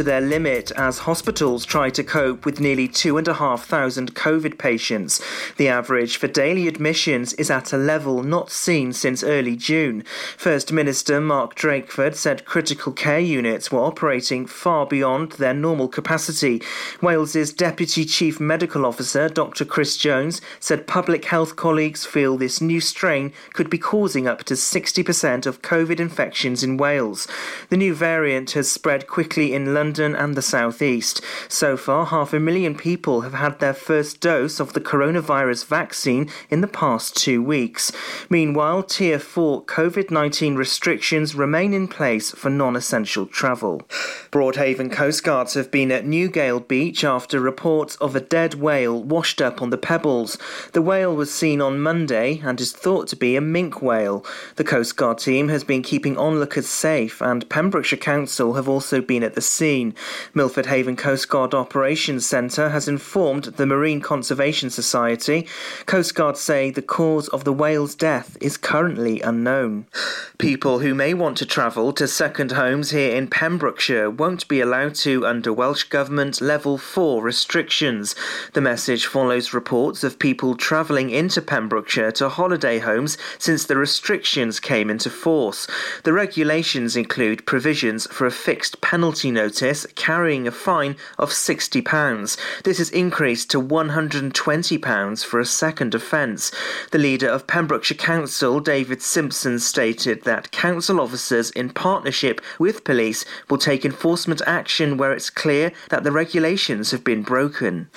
to their limit as hospitals try to cope with nearly 2,500 COVID patients. The average for daily admissions is at a level not seen since early June. First Minister Mark Drakeford said critical care units were operating far beyond their normal capacity. Wales's Deputy Chief Medical Officer, Dr. Chris Jones, said public health colleagues feel this new strain could be causing up to 60% of COVID infections in Wales. The new variant has spread quickly in London and the southeast. So far, half a million people have had their first dose of the coronavirus vaccine in the past two weeks. Meanwhile, Tier 4 COVID 19 restrictions remain in place for non essential travel. Broadhaven coastguards have been at Newgale Beach after reports of a dead whale washed up on the pebbles. The whale was seen on Monday and is thought to be a minke whale. The Coast Guard team has been keeping onlookers safe, and Pembrokeshire Council have also been at the Milford Haven Coast Guard Operations Centre has informed the Marine Conservation Society. Coast Guard say the cause of the whale's death is currently unknown. People who may want to travel to second homes here in Pembrokeshire won't be allowed to under Welsh Government Level 4 restrictions. The message follows reports of people travelling into Pembrokeshire to holiday homes since the restrictions came into force. The regulations include provisions for a fixed penalty notice carrying a fine of £60. This is increased to £120 for a second offence. The leader of Pembrokeshire Council, David Simpson, stated that council officers, in partnership with police, will take enforcement action where it's clear that the regulations have been broken.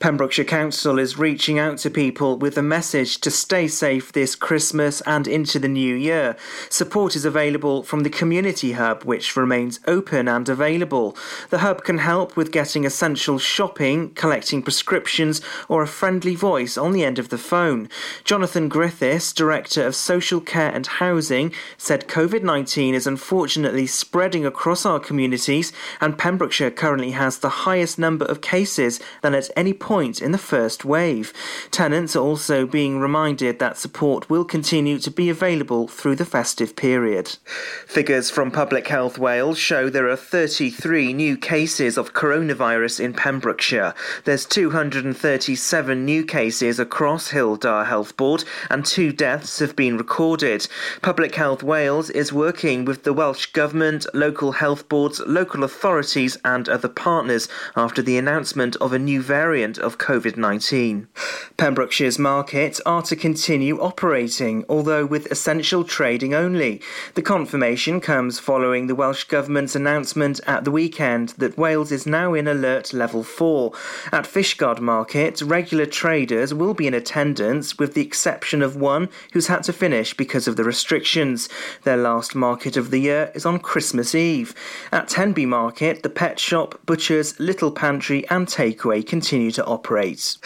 Pembrokeshire Council is reaching out to people with a message to stay safe this Christmas and into the new year. Support is available from the Community Hub, which remains open and available. The hub can help with getting essential shopping, collecting prescriptions, or a friendly voice on the end of the phone. Jonathan Griffiths, Director of Social Care and Housing, said COVID 19 is unfortunately spreading across our communities, and Pembrokeshire currently has the highest number of cases than at any point point in the first wave. Tenants are also being reminded that support will continue to be available through the festive period. Figures from Public Health Wales show there are 33 new cases of coronavirus in Pembrokeshire. There's 237 new cases across Dda Health Board and two deaths have been recorded. Public Health Wales is working with the Welsh Government, local health boards, local authorities and other partners after the announcement of a new variant of COVID 19. Pembrokeshire's markets are to continue operating, although with essential trading only. The confirmation comes following the Welsh Government's announcement at the weekend that Wales is now in alert level 4. At Fishguard Market, regular traders will be in attendance, with the exception of one who's had to finish because of the restrictions. Their last market of the year is on Christmas Eve. At Tenby Market, the pet shop, butchers, little pantry, and takeaway continue to operate.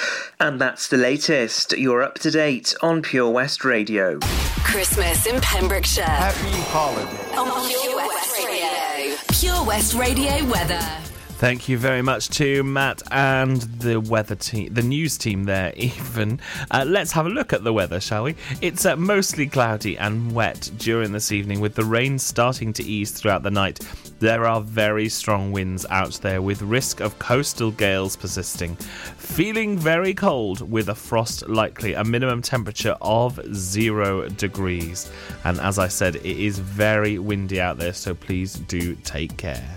And that's the latest. You're up to date on Pure West Radio. Christmas in Pembrokeshire. Happy holiday. On Pure West Radio. Pure West Radio weather. Thank you very much to Matt and the weather team, the news team there, even. Uh, let's have a look at the weather, shall we? It's uh, mostly cloudy and wet during this evening, with the rain starting to ease throughout the night. There are very strong winds out there, with risk of coastal gales persisting. Feeling very cold, with a frost likely, a minimum temperature of zero degrees. And as I said, it is very windy out there, so please do take care.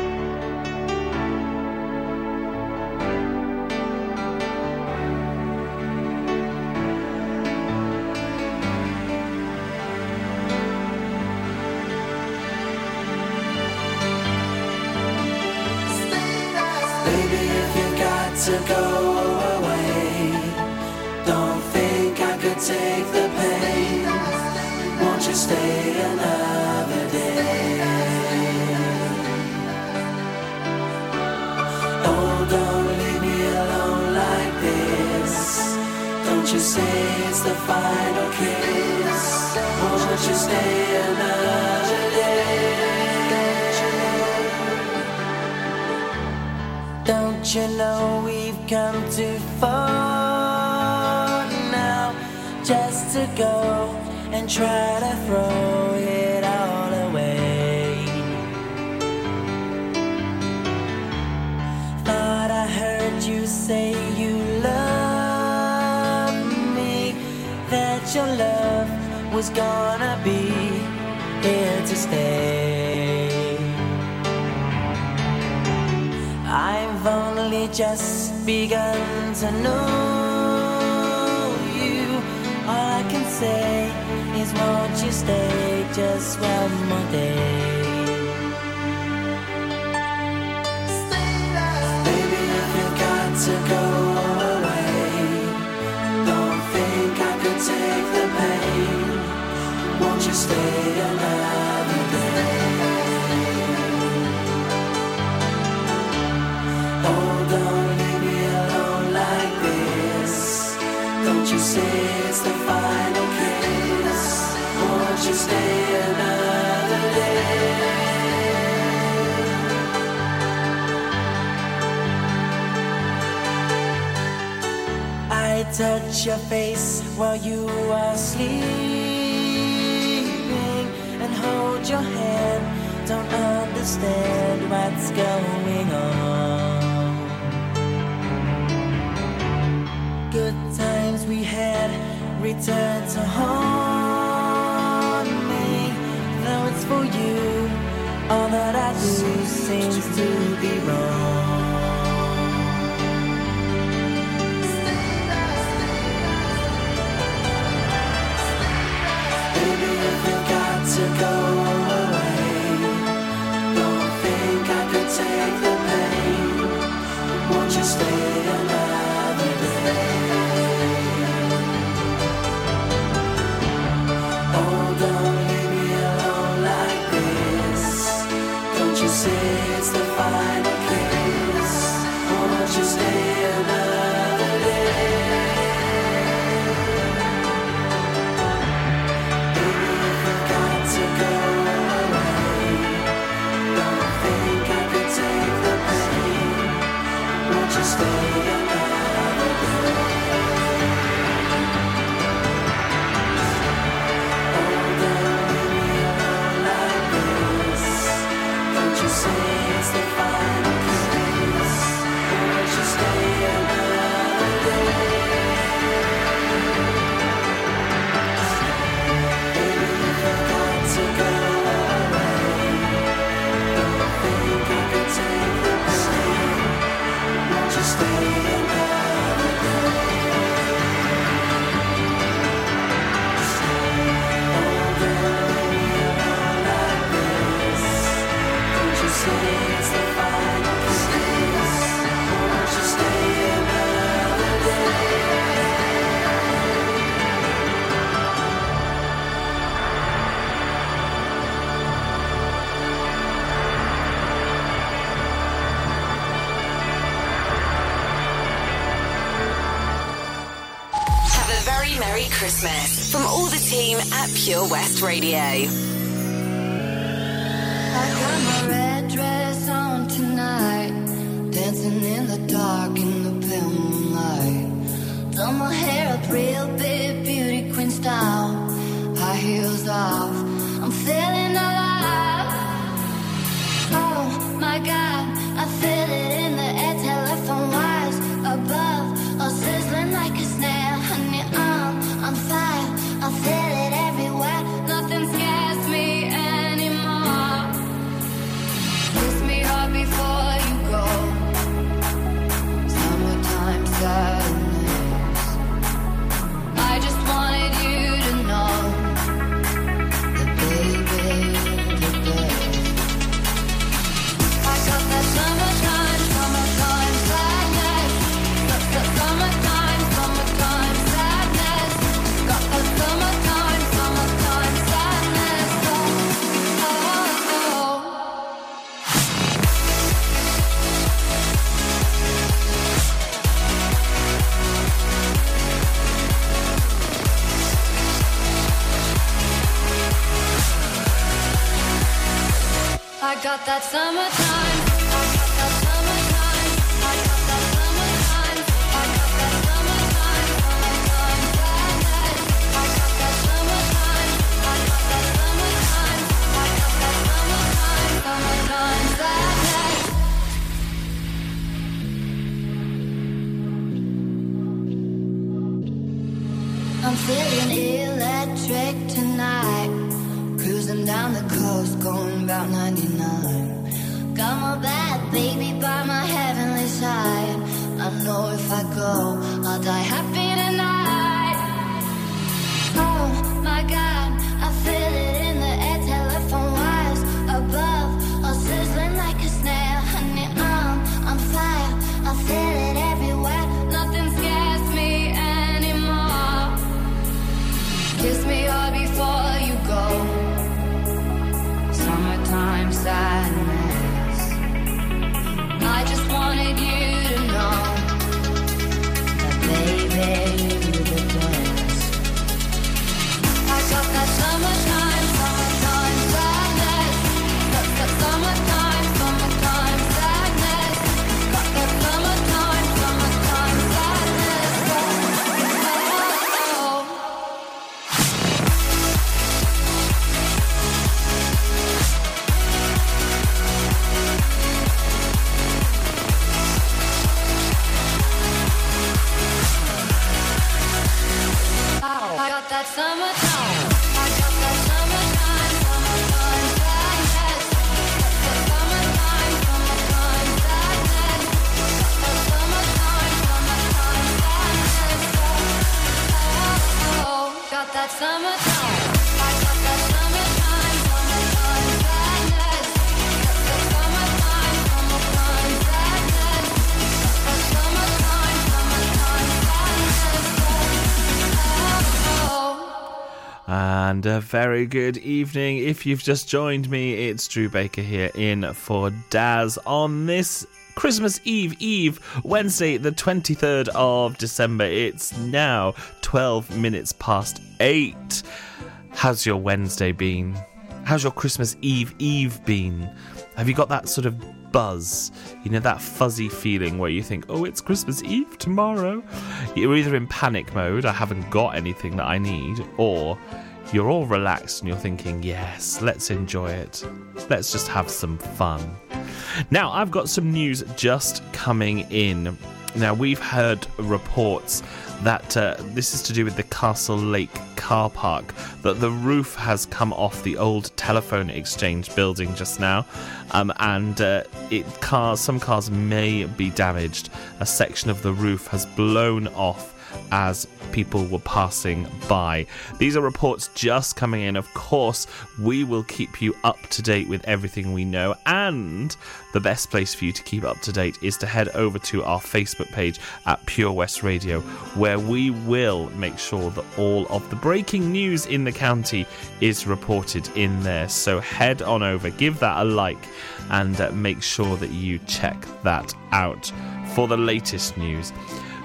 You say it's the final kiss. Won't you stay another day? Don't you know we've come too far now just to go and try to throw was gonna be here to stay. I've only just begun to know you. All I can say is, won't you stay just one more day? Stay Baby, if you've got to go. your face while you are sleeping and hold your hand. Don't understand what's going on. Good times we had return to haunt me. Though it's for you, all that I do seems to be wrong. stay alive. Radio. A very good evening. If you've just joined me, it's Drew Baker here in for Daz on this Christmas Eve Eve, Wednesday, the 23rd of December. It's now 12 minutes past 8. How's your Wednesday been? How's your Christmas Eve Eve been? Have you got that sort of buzz? You know, that fuzzy feeling where you think, oh, it's Christmas Eve tomorrow? You're either in panic mode, I haven't got anything that I need, or you're all relaxed and you're thinking, yes, let's enjoy it. Let's just have some fun. Now, I've got some news just coming in. Now, we've heard reports that uh, this is to do with the Castle Lake car park, that the roof has come off the old telephone exchange building just now, um, and uh, it cars some cars may be damaged. A section of the roof has blown off as people were passing by. These are reports just coming in. Of course, we will keep you up to date with everything we know, and the best place for you to keep up to date is to head over to our Facebook page at Pure West Radio, where we will make sure that all of the breaking news in the county is reported in there. So head on over, give that a like, and uh, make sure that you check that out for the latest news.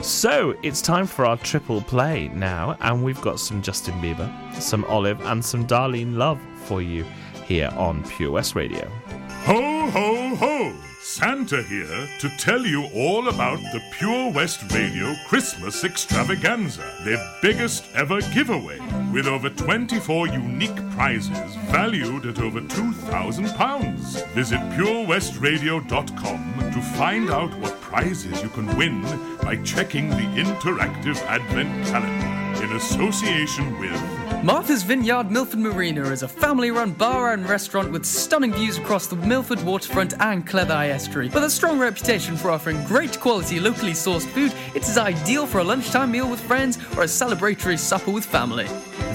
So it's time for our triple play now, and we've got some Justin Bieber, some Olive, and some Darlene Love for you here on Pure West Radio. Ho, ho, ho! Santa here to tell you all about the Pure West Radio Christmas Extravaganza, their biggest ever giveaway, with over 24 unique prizes valued at over £2,000. Visit purewestradio.com to find out what prizes you can win by checking the interactive Advent calendar in association with Martha's Vineyard Milford Marina is a family run bar and restaurant with stunning views across the Milford waterfront and Cleddau estuary. With a strong reputation for offering great quality locally sourced food, it is ideal for a lunchtime meal with friends or a celebratory supper with family.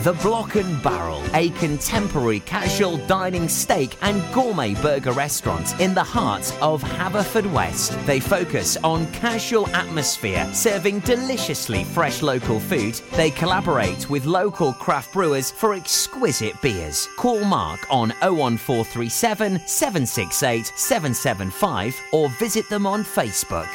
The Block and Barrel, a contemporary casual dining steak and gourmet burger restaurant in the heart of Haverfordwest. They focus on casual atmosphere, serving deliciously fresh local food. They collaborate with local craft brewers for exquisite beers. Call Mark on 01437 768 775 or visit them on Facebook.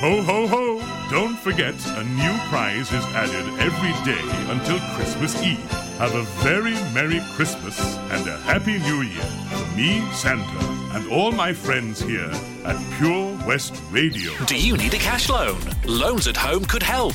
Ho ho ho! Don't forget, a new prize is added every day until Christmas Eve. Have a very Merry Christmas and a Happy New Year from me, Santa, and all my friends here at Pure West Radio. Do you need a cash loan? Loans at Home could help.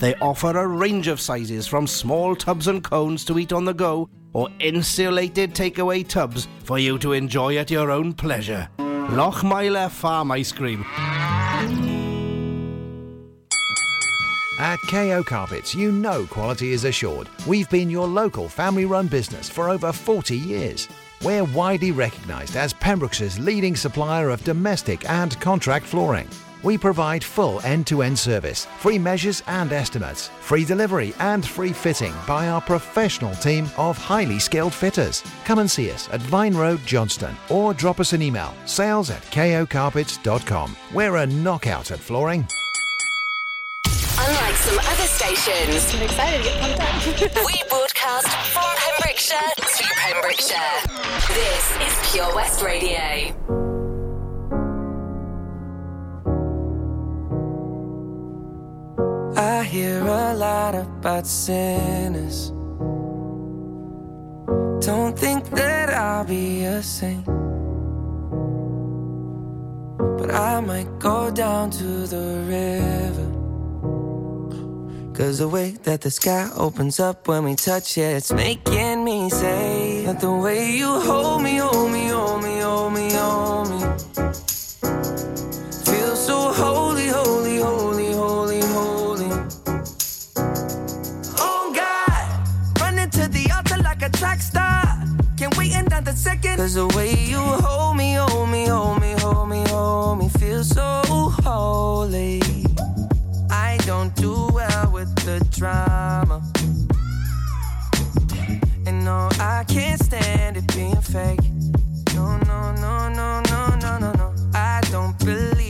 They offer a range of sizes from small tubs and cones to eat on the go or insulated takeaway tubs for you to enjoy at your own pleasure. Lochmeyler Farm Ice Cream. At KO Carpets, you know quality is assured. We've been your local family run business for over 40 years. We're widely recognised as Pembrokeshire's leading supplier of domestic and contract flooring. We provide full end to end service, free measures and estimates, free delivery and free fitting by our professional team of highly skilled fitters. Come and see us at Vine Road, Johnston, or drop us an email sales at kocarpets.com. We're a knockout at flooring. Unlike some other stations, I'm excited to get pumped up. we broadcast from Pembrokeshire to Pembrokeshire. This is Pure West Radio. I hear a lot about sinners. Don't think that I'll be a saint. But I might go down to the river. Cause the way that the sky opens up when we touch it, it's making me say that the way you hold me, hold me, Cause the way you hold me, hold me, hold me, hold me, hold me, feel so holy. I don't do well with the drama. And no, I can't stand it being fake. No, no, no, no, no, no, no, no. I don't believe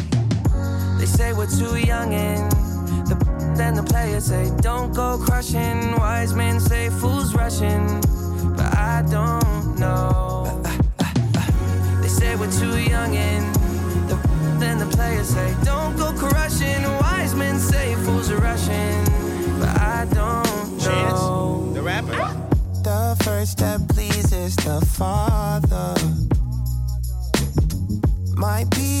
They say we're too young and the then the players say don't go crushing. Wise men say fools rushing, but I don't know. They say we're too young and the, then the players say don't go crushing. Wise men say fools are rushing, but I don't know. the rapper. The first step pleases the Father. Might be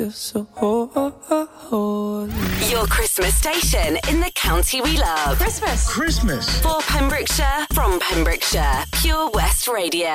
feel so holy. Your Christmas station in the county we love. Christmas. Christmas. For Pembrokeshire, from Pembrokeshire, Pure West Radio.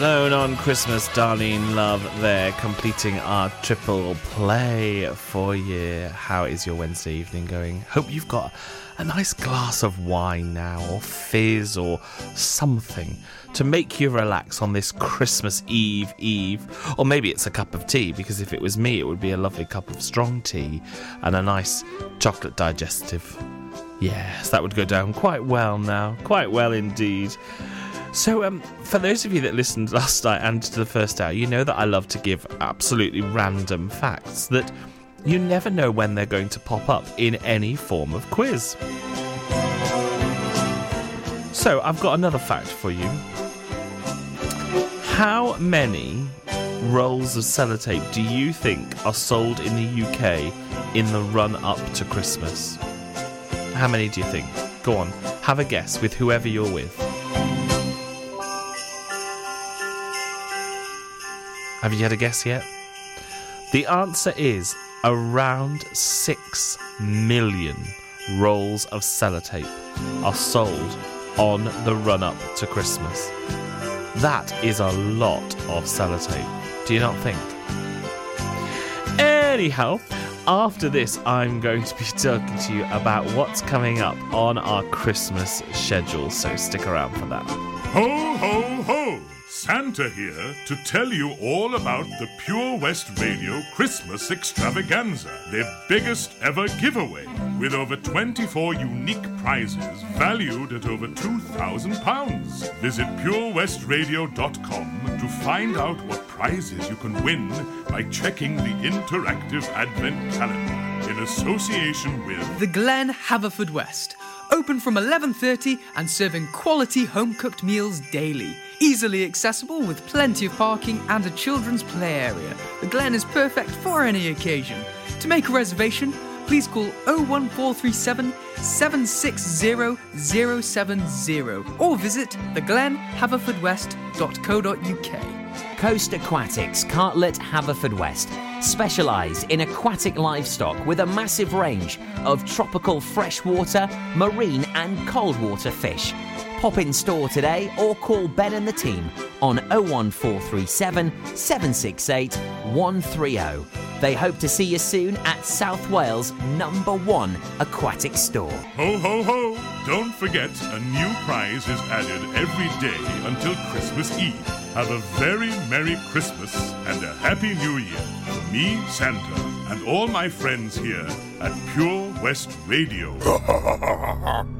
Alone on Christmas, Darlene Love there, completing our triple play for you. How is your Wednesday evening going? Hope you've got a nice glass of wine now, or fizz, or something to make you relax on this Christmas Eve Eve. Or maybe it's a cup of tea, because if it was me, it would be a lovely cup of strong tea and a nice chocolate digestive. Yes, that would go down quite well now, quite well indeed. So, um, for those of you that listened last night and to the first hour, you know that I love to give absolutely random facts that you never know when they're going to pop up in any form of quiz. So, I've got another fact for you. How many rolls of sellotape do you think are sold in the UK in the run up to Christmas? How many do you think? Go on, have a guess with whoever you're with. Have you had a guess yet? The answer is around 6 million rolls of sellotape are sold on the run up to Christmas. That is a lot of sellotape. Do you not think? Anyhow, after this, I'm going to be talking to you about what's coming up on our Christmas schedule, so stick around for that. Ho, ho, ho! Santa here to tell you all about the Pure West Radio Christmas Extravaganza, their biggest ever giveaway, with over 24 unique prizes valued at over £2,000. Visit purewestradio.com to find out what prizes you can win by checking the interactive Advent calendar in association with The Glen Haverfordwest. Open from 11:30 and serving quality home-cooked meals daily. Easily accessible with plenty of parking and a children's play area. The Glen is perfect for any occasion. To make a reservation, please call 01437 760070 or visit theglenhaverfordwest.co.uk. Coast Aquatics, Cartlett, Haverfordwest, specialise in aquatic livestock with a massive range of tropical freshwater, marine, and cold water fish. Pop in store today or call Ben and the team on 01437 768 130. They hope to see you soon at South Wales' number one aquatic store. Ho, ho, ho! Don't forget, a new prize is added every day until Christmas Eve. Have a very Merry Christmas and a Happy New Year from me, Santa, and all my friends here at Pure West Radio.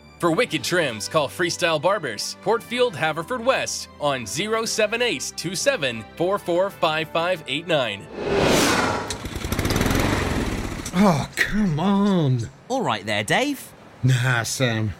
For wicked trims, call Freestyle Barbers, Portfield, Haverford West on 078 27 Oh, come on. All right there, Dave. Nah, Sam.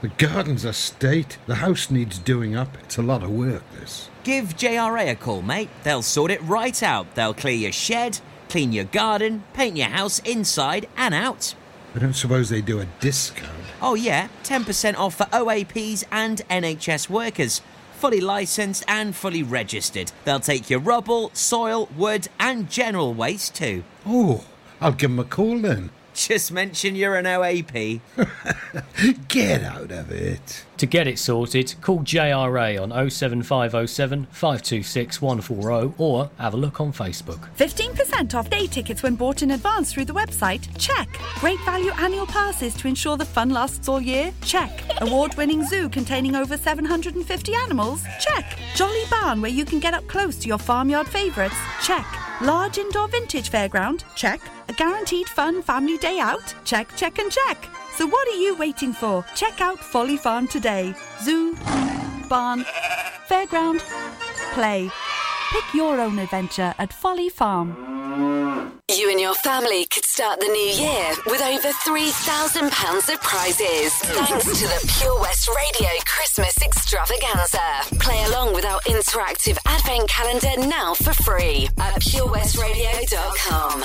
The garden's a state. The house needs doing up. It's a lot of work, this. Give JRA a call, mate. They'll sort it right out. They'll clear your shed, clean your garden, paint your house inside and out. I don't suppose they do a discount. Oh, yeah, 10% off for OAPs and NHS workers. Fully licensed and fully registered. They'll take your rubble, soil, wood, and general waste too. Oh, I'll give them a call then. Just mention you're an OAP. Get out of it. To get it sorted, call JRA on 07507 526 140 or have a look on Facebook. 15% off day tickets when bought in advance through the website? Check. Great value annual passes to ensure the fun lasts all year? Check. Award winning zoo containing over 750 animals? Check. Jolly barn where you can get up close to your farmyard favourites? Check. Large indoor vintage fairground? Check. A guaranteed fun family day out? Check, check, and check. So what are you waiting for? Check out Folly Farm today. Zoo, barn, fairground, play. Pick your own adventure at Folly Farm. You and your family could start the new year with over £3,000 of prizes. Thanks to the Pure West Radio Christmas Extravaganza. Play along with our interactive advent calendar now for free at purewestradio.com.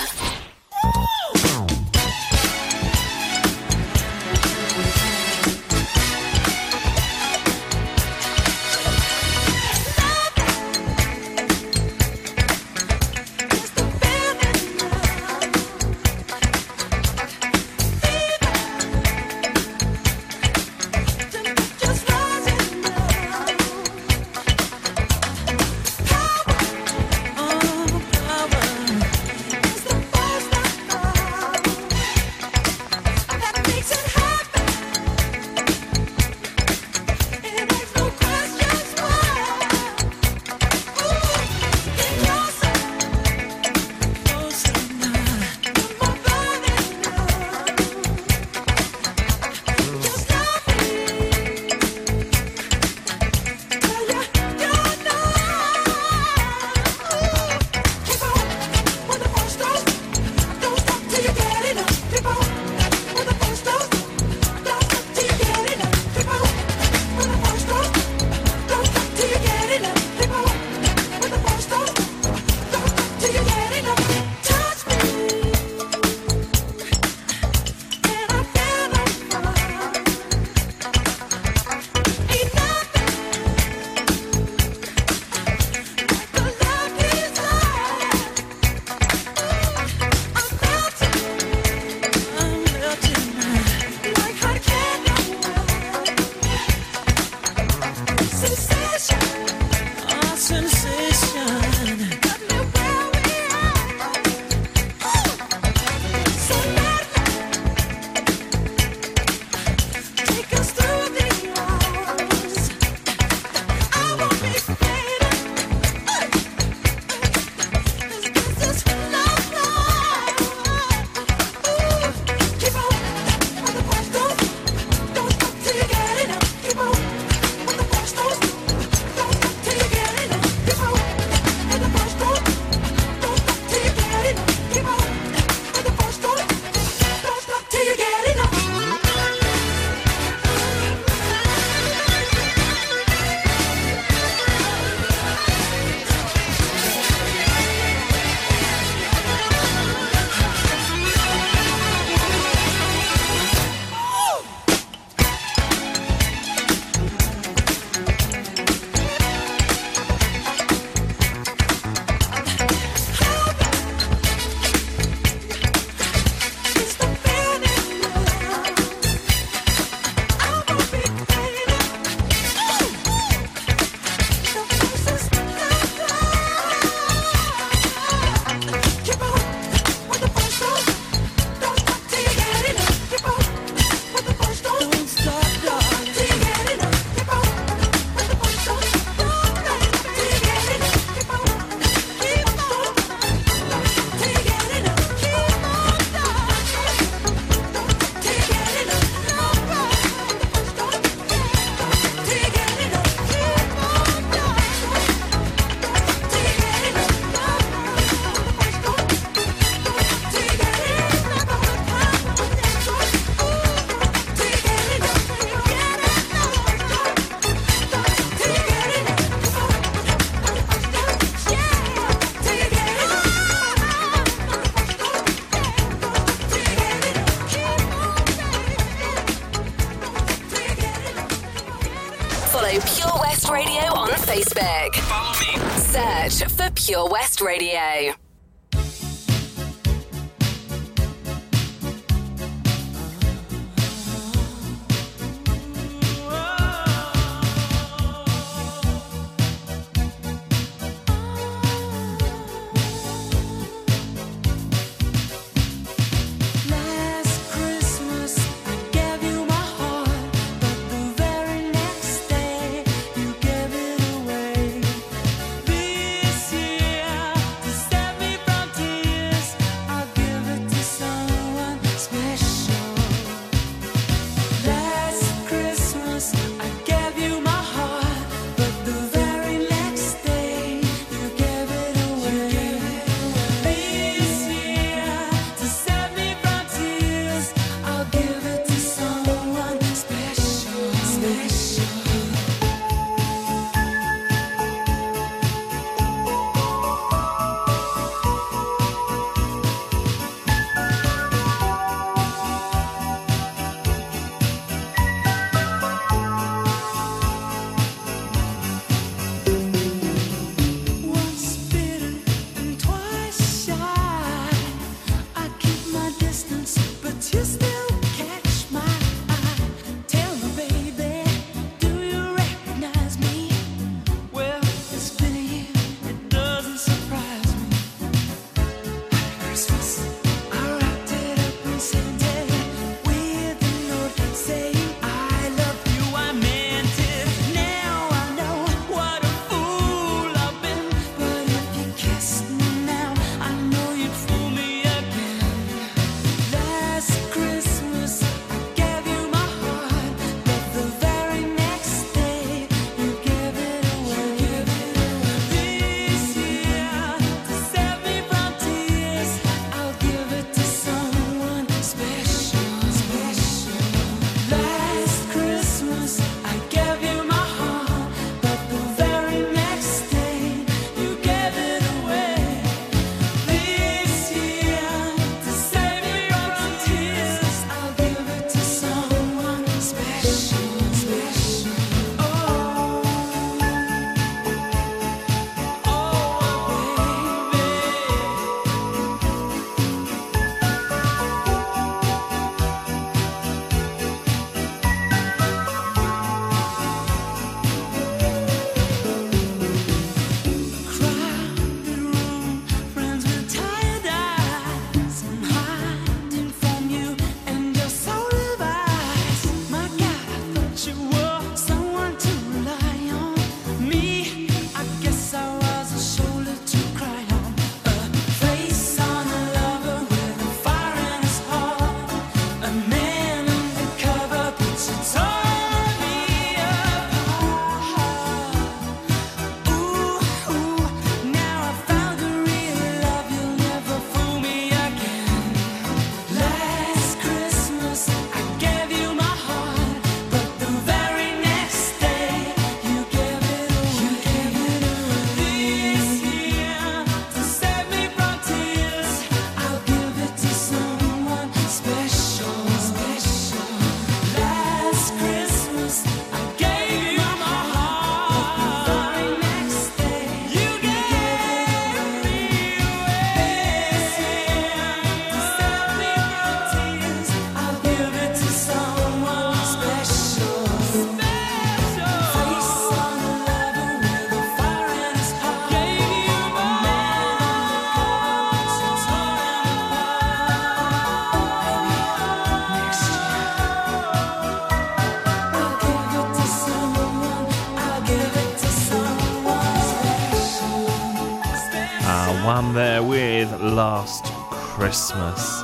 Christmas.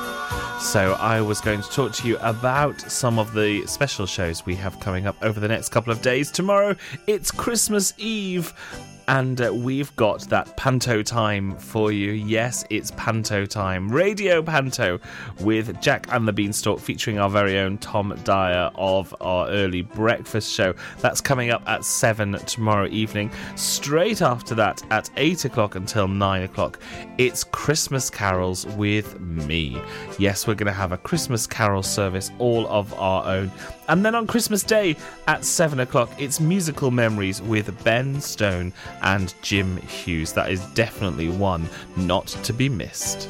So, I was going to talk to you about some of the special shows we have coming up over the next couple of days. Tomorrow, it's Christmas Eve and uh, we've got that panto time for you. Yes, it's panto time. Radio Panto with Jack and the Beanstalk featuring our very own Tom Dyer of our early breakfast show. That's coming up at 7 tomorrow evening. Straight after that, at 8 o'clock until 9 o'clock, it's Christmas carols with me. Yes, we're going to have a Christmas carol service all of our own. And then on Christmas Day at 7 o'clock, it's Musical Memories with Ben Stone and Jim Hughes. That is definitely one not to be missed.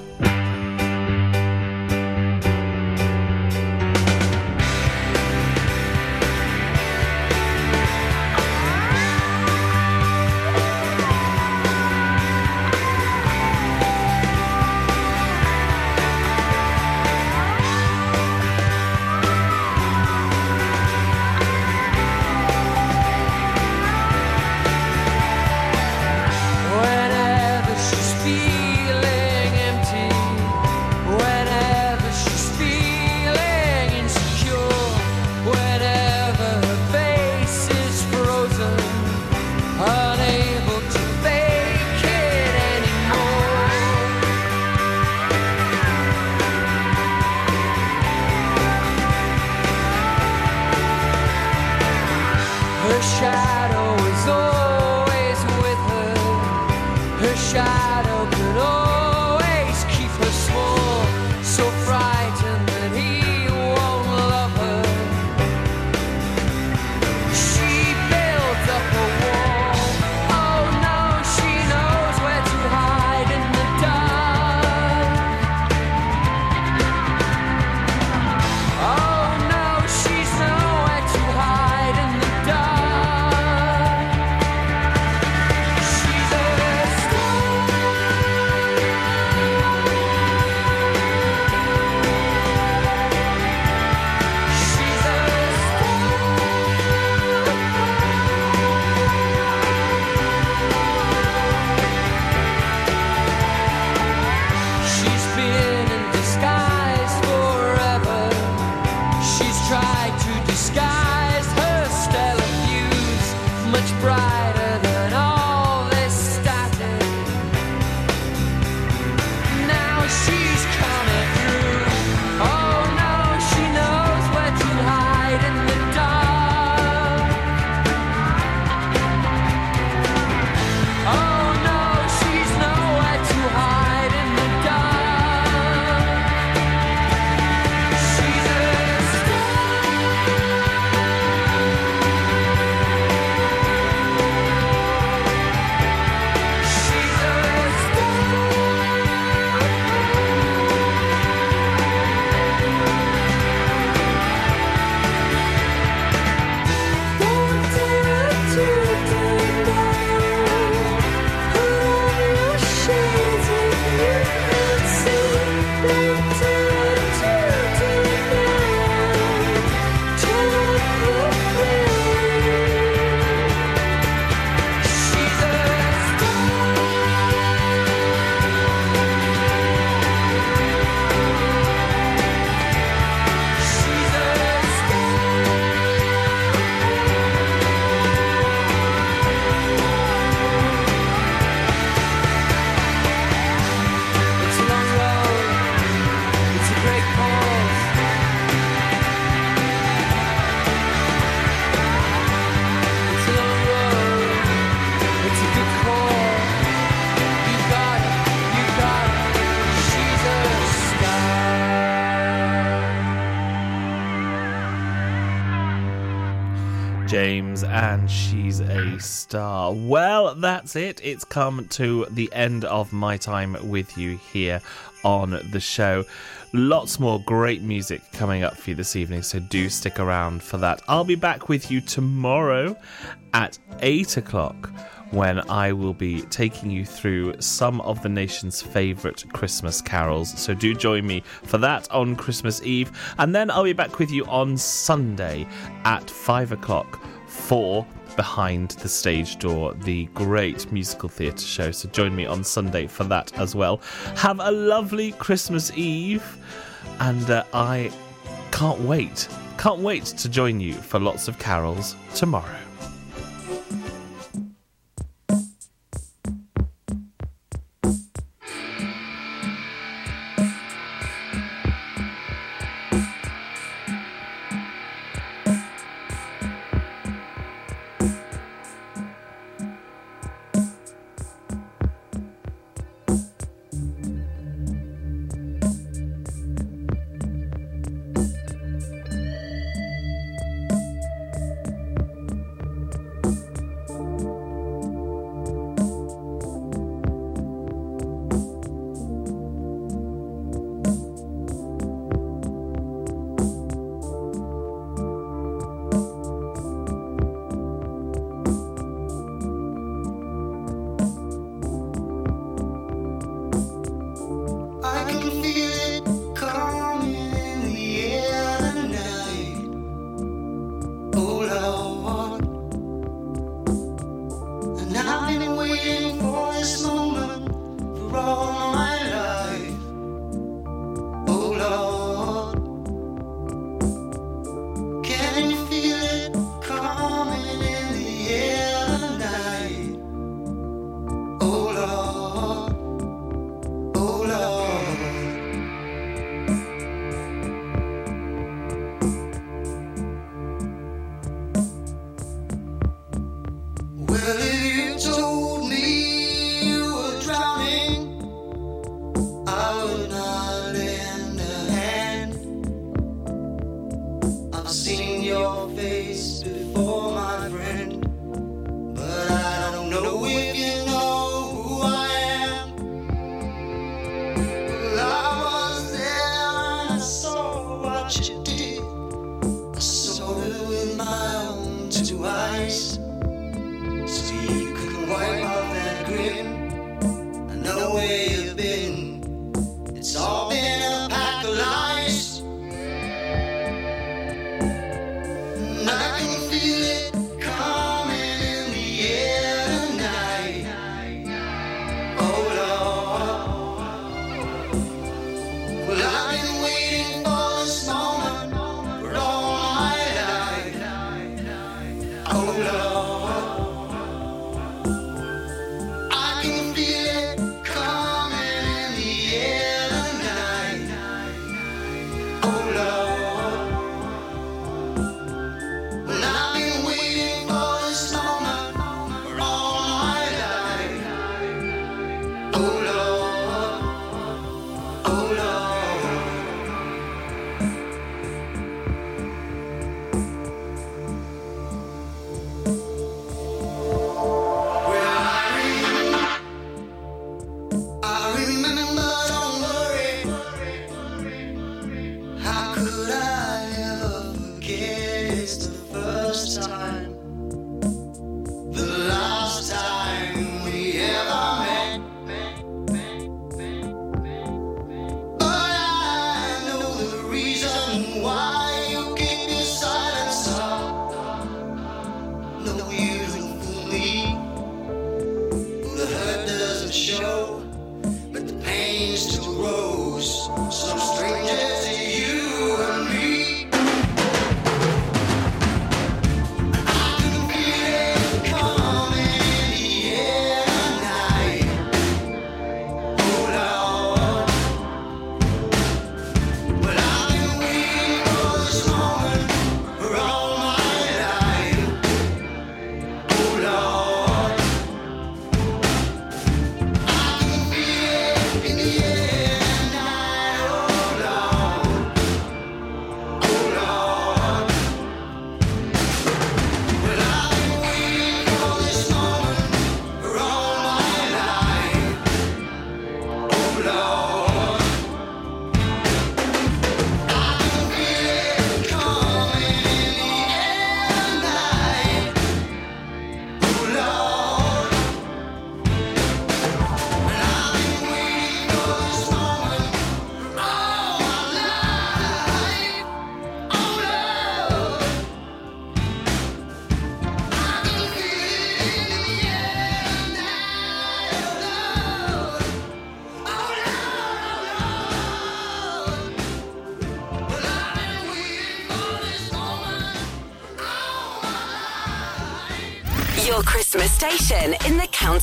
Well, that's it. It's come to the end of my time with you here on the show. Lots more great music coming up for you this evening, so do stick around for that. I'll be back with you tomorrow at 8 o'clock when I will be taking you through some of the nation's favourite Christmas carols. So do join me for that on Christmas Eve. And then I'll be back with you on Sunday at 5 o'clock for behind the stage door, the great musical theatre show. So join me on Sunday for that as well. Have a lovely Christmas Eve, and uh, I can't wait, can't wait to join you for lots of carols tomorrow.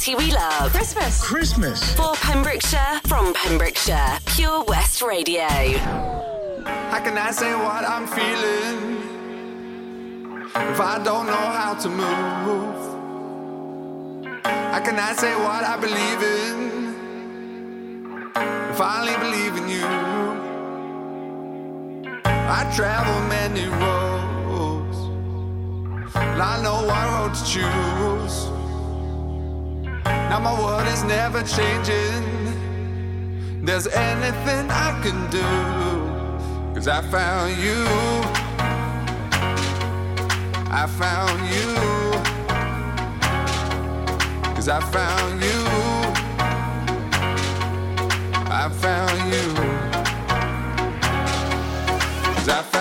In the county we love. Christmas. Christmas. For Pembrokeshire, from Pembrokeshire, Pure West Radio. How can I say what I'm feeling if I don't know how to move? How can I say what I believe in if I only believe in you? I travel many roads, and I know what road to choose. Now my world is never changing. There's anything I can do. Cause I found you. I found you. Cause I found you. I found you. Cause I